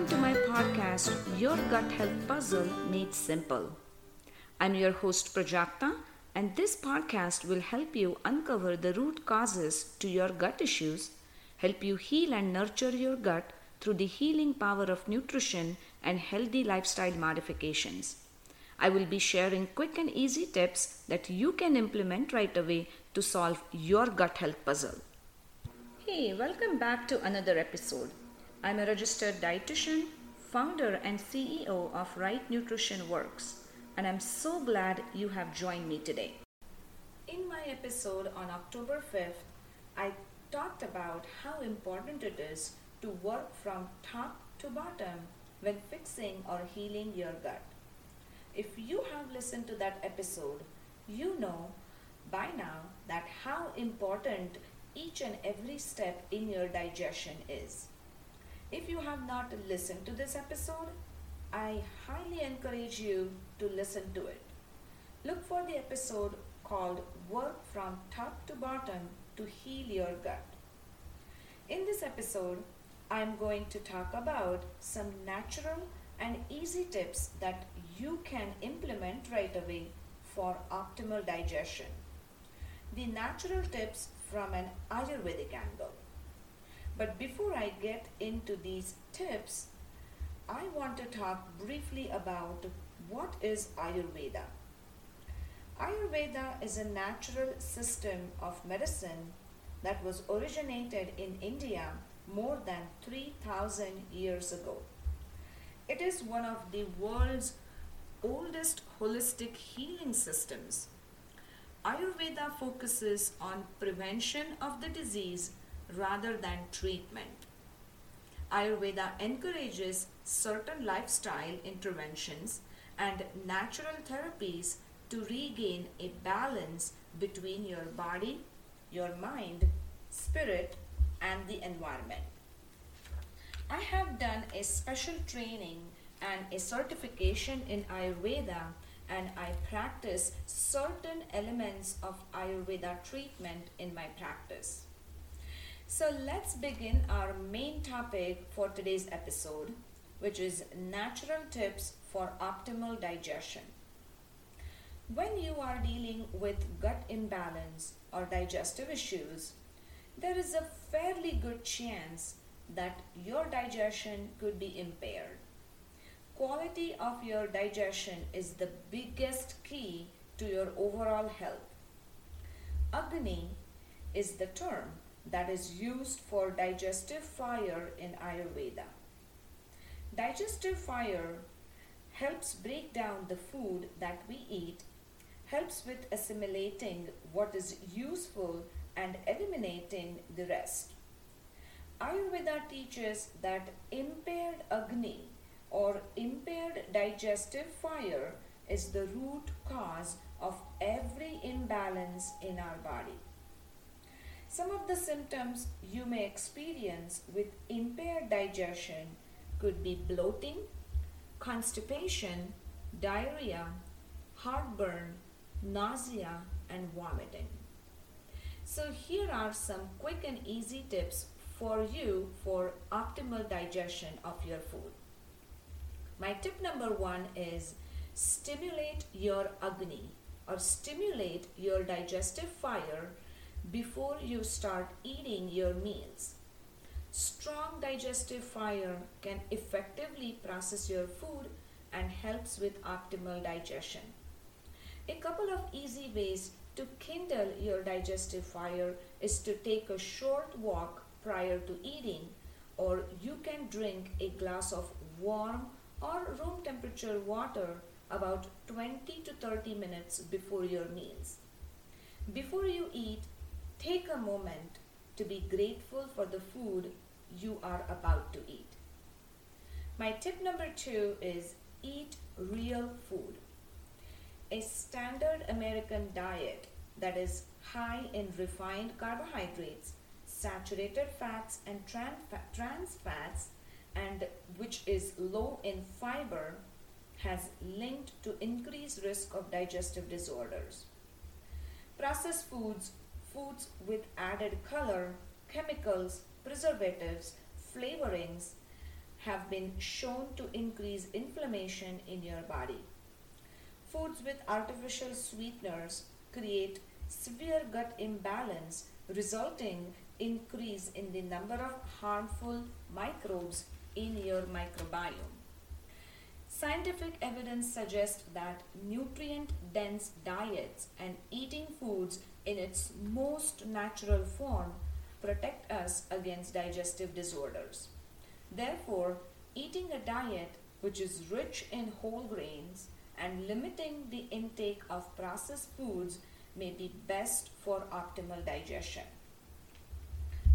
Welcome to my podcast, Your Gut Health Puzzle Made Simple. I'm your host, Prajakta, and this podcast will help you uncover the root causes to your gut issues, help you heal and nurture your gut through the healing power of nutrition and healthy lifestyle modifications. I will be sharing quick and easy tips that you can implement right away to solve your gut health puzzle. Hey, welcome back to another episode. I'm a registered dietitian, founder, and CEO of Right Nutrition Works, and I'm so glad you have joined me today. In my episode on October 5th, I talked about how important it is to work from top to bottom when fixing or healing your gut. If you have listened to that episode, you know by now that how important each and every step in your digestion is. If you have not listened to this episode, I highly encourage you to listen to it. Look for the episode called Work from Top to Bottom to Heal Your Gut. In this episode, I'm going to talk about some natural and easy tips that you can implement right away for optimal digestion. The natural tips from an Ayurvedic angle. But before I get into these tips, I want to talk briefly about what is Ayurveda. Ayurveda is a natural system of medicine that was originated in India more than 3000 years ago. It is one of the world's oldest holistic healing systems. Ayurveda focuses on prevention of the disease rather than treatment. Ayurveda encourages certain lifestyle interventions and natural therapies to regain a balance between your body, your mind, spirit, and the environment. I have done a special training and a certification in Ayurveda and I practice certain elements of Ayurveda treatment in my practice. So let's begin our main topic for today's episode, which is natural tips for optimal digestion. When you are dealing with gut imbalance or digestive issues, there is a fairly good chance that your digestion could be impaired. Quality of your digestion is the biggest key to your overall health. Agni is the term that is used for digestive fire in Ayurveda. Digestive fire helps break down the food that we eat, helps with assimilating what is useful and eliminating the rest. Ayurveda teaches that impaired Agni or impaired digestive fire is the root cause of every imbalance in our body. Some of the symptoms you may experience with impaired digestion could be bloating, constipation, diarrhea, heartburn, nausea, and vomiting. So, here are some quick and easy tips for you for optimal digestion of your food. My tip number one is stimulate your Agni or stimulate your digestive fire before you start eating your meals. Strong digestive fire can effectively process your food and helps with optimal digestion. A couple of easy ways to kindle your digestive fire is to take a short walk prior to eating, or you can drink a glass of warm or room temperature water about 20 to 30 minutes before your meals. Before you eat, take a moment to be grateful for the food you are about to eat. My tip number two is eat real food. A standard American diet that is high in refined carbohydrates, saturated fats, and trans fats, and which is low in fiber, has linked to increased risk of digestive disorders. Processed foods, foods with added color, chemicals, preservatives, flavorings, have been shown to increase inflammation in your body. Foods with artificial sweeteners create severe gut imbalance resulting increase in the number of harmful microbes in your microbiome. Scientific evidence suggests that nutrient dense diets and eating foods in its most natural form protect us against digestive disorders. Therefore, eating a diet which is rich in whole grains and limiting the intake of processed foods may be best for optimal digestion.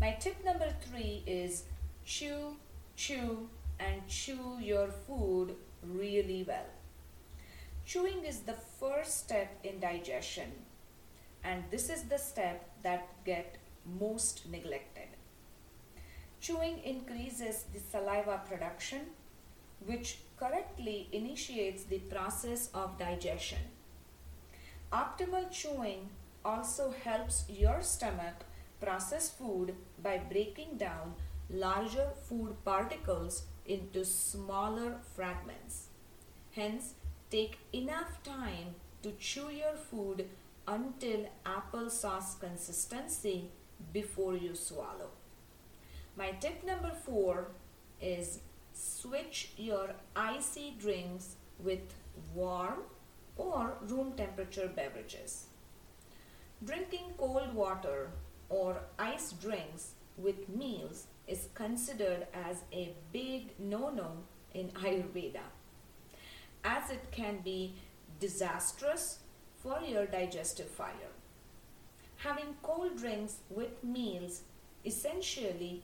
My tip number three is chew, chew, and chew your food really well. Chewing is the first step in digestion, and this is the step that get most neglected. Chewing increases the saliva production, which correctly initiates the process of digestion. Optimal chewing also helps your stomach process food by breaking down larger food particles into smaller fragments. Hence, take enough time to chew your food until applesauce consistency before you swallow. My tip number four is switch your icy drinks with warm or room temperature beverages. Drinking cold water or ice drinks with meals is considered as a big no no in Ayurveda, as it can be disastrous for your digestive fire. Having cold drinks with meals essentially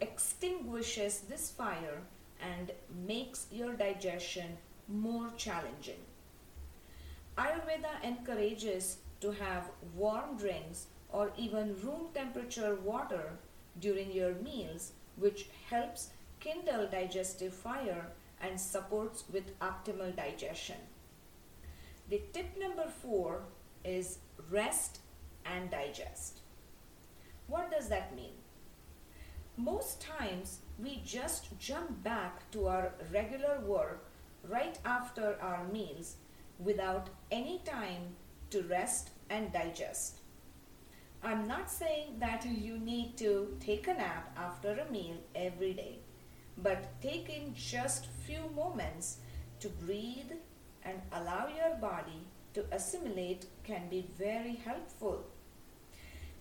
extinguishes this fire and makes your digestion more challenging. Ayurveda encourages to have warm drinks or even room temperature water during your meals, which helps kindle digestive fire and supports with optimal digestion. The tip number four is rest and digest. What does that mean? Most times we just jump back to our regular work right after our meals without any time to rest and digest. I'm not saying that you need to take a nap after a meal every day, but taking just few moments to breathe and allow your body to assimilate can be very helpful.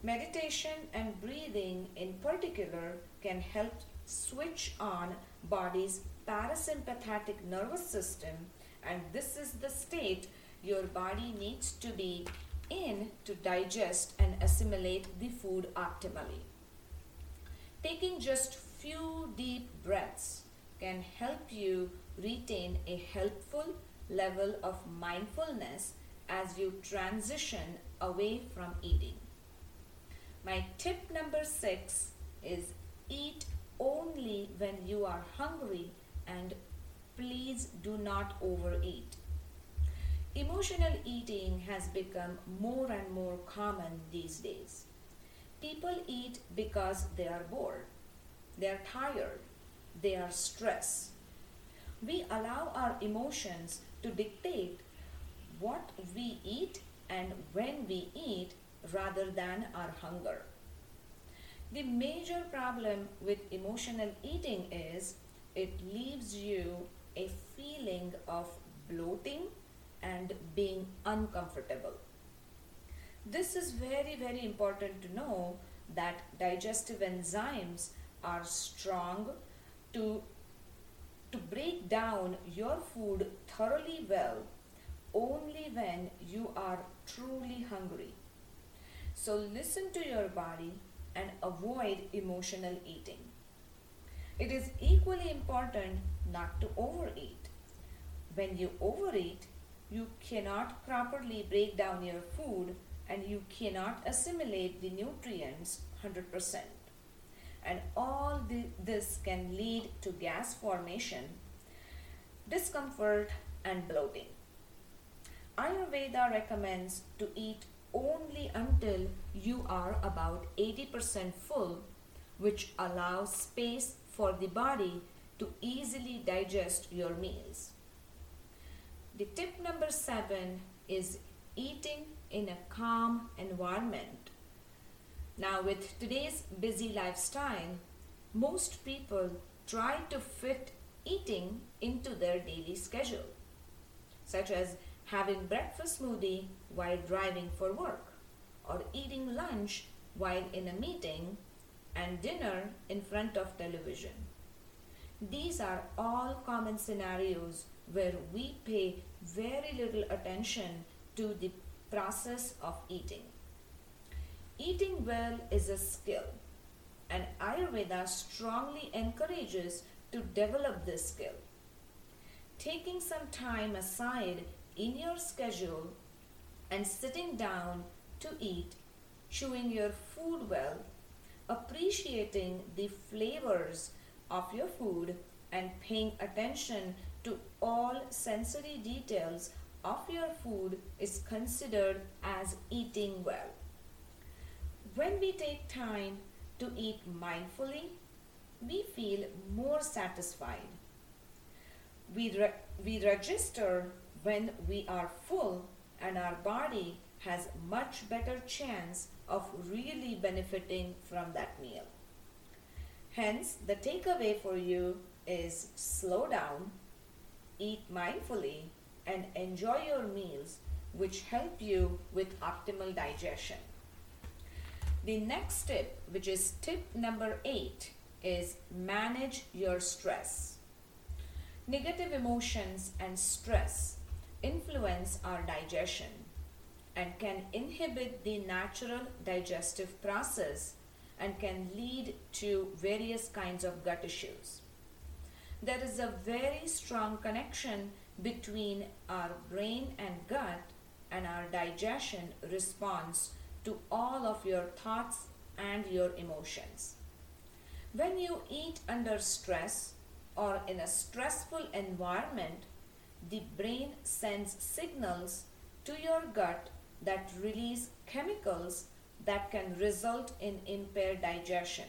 Meditation and breathing in particular can help switch on body's parasympathetic nervous system and this is the state your body needs to be in to digest and assimilate the food optimally. Taking just few deep breaths can help you retain a helpful level of mindfulness as you transition away from eating. My tip number six is eat only when you are hungry and please do not overeat. Emotional eating has become more and more common these days. People eat because they are bored, they are tired, they are stressed. We allow our emotions to dictate what we eat and when we eat rather than our hunger. The major problem with emotional eating is it leaves you a feeling of bloating and being uncomfortable. This is very, very important to know that digestive enzymes are strong to, to break down your food thoroughly well only when you are truly hungry. So listen to your body and avoid emotional eating. It is equally important not to overeat. When you overeat, you cannot properly break down your food and you cannot assimilate the nutrients 100%. And all the, this can lead to gas formation, discomfort, and bloating. Ayurveda recommends to eat only until you are about 80% full, which allows space for the body to easily digest your meals. The tip number seven is eating in a calm environment. Now, with today's busy lifestyle, most people try to fit eating into their daily schedule, such as having breakfast smoothie while driving for work, or eating lunch while in a meeting, and dinner in front of television. These are all common scenarios where we pay very little attention to the process of eating. Eating well is a skill, and Ayurveda strongly encourages to develop this skill. Taking some time aside in your schedule and sitting down to eat, chewing your food well, appreciating the flavors of your food, and paying attention to all sensory details of your food is considered as eating well. When we take time to eat mindfully, we feel more satisfied. We, re- we register when we are full and our body has much better chance of really benefiting from that meal. Hence, the takeaway for you is slow down, eat mindfully, and enjoy your meals, which help you with optimal digestion. The next tip, which is tip number eight, is manage your stress. Negative emotions and stress influence our digestion and can inhibit the natural digestive process and can lead to various kinds of gut issues. There is a very strong connection between our brain and gut and our digestion response to all of your thoughts and your emotions. When you eat under stress or in a stressful environment, the brain sends signals to your gut that release chemicals that can result in impaired digestion.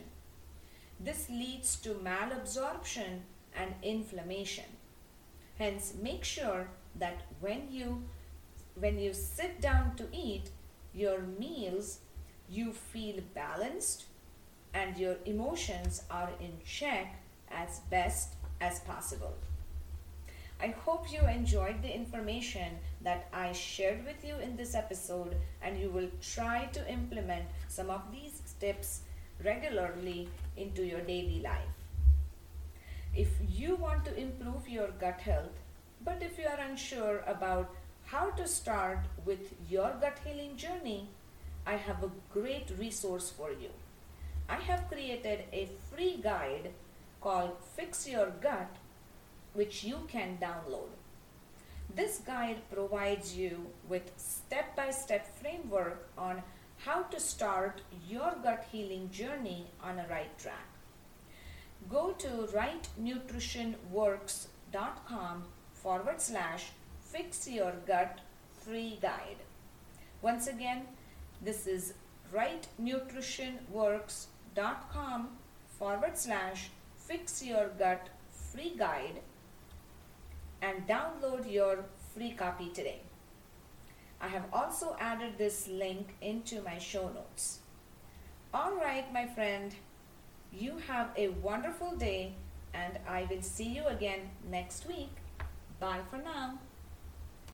This leads to malabsorption and inflammation. Hence, make sure that when you when you sit down to eat your meals, you feel balanced and your emotions are in check as best as possible. I hope you enjoyed the information that I shared with you in this episode and you will try to implement some of these tips regularly into your daily life. If you want to improve your gut health, but if you are unsure about how to start with your gut healing journey, I have a great resource for you. I have created a free guide called Fix Your Gut, which you can download. This guide provides you with step by step framework on how to start your gut healing journey on a right track go to rightnutritionworks.com forward slash fix your gut free guide. Once again, this is rightnutritionworks.com forward slash fix your gut free guide and download your free copy today. I have also added this link into my show notes. All right, my friend, you have a wonderful day, and I will see you again next week. Bye for now.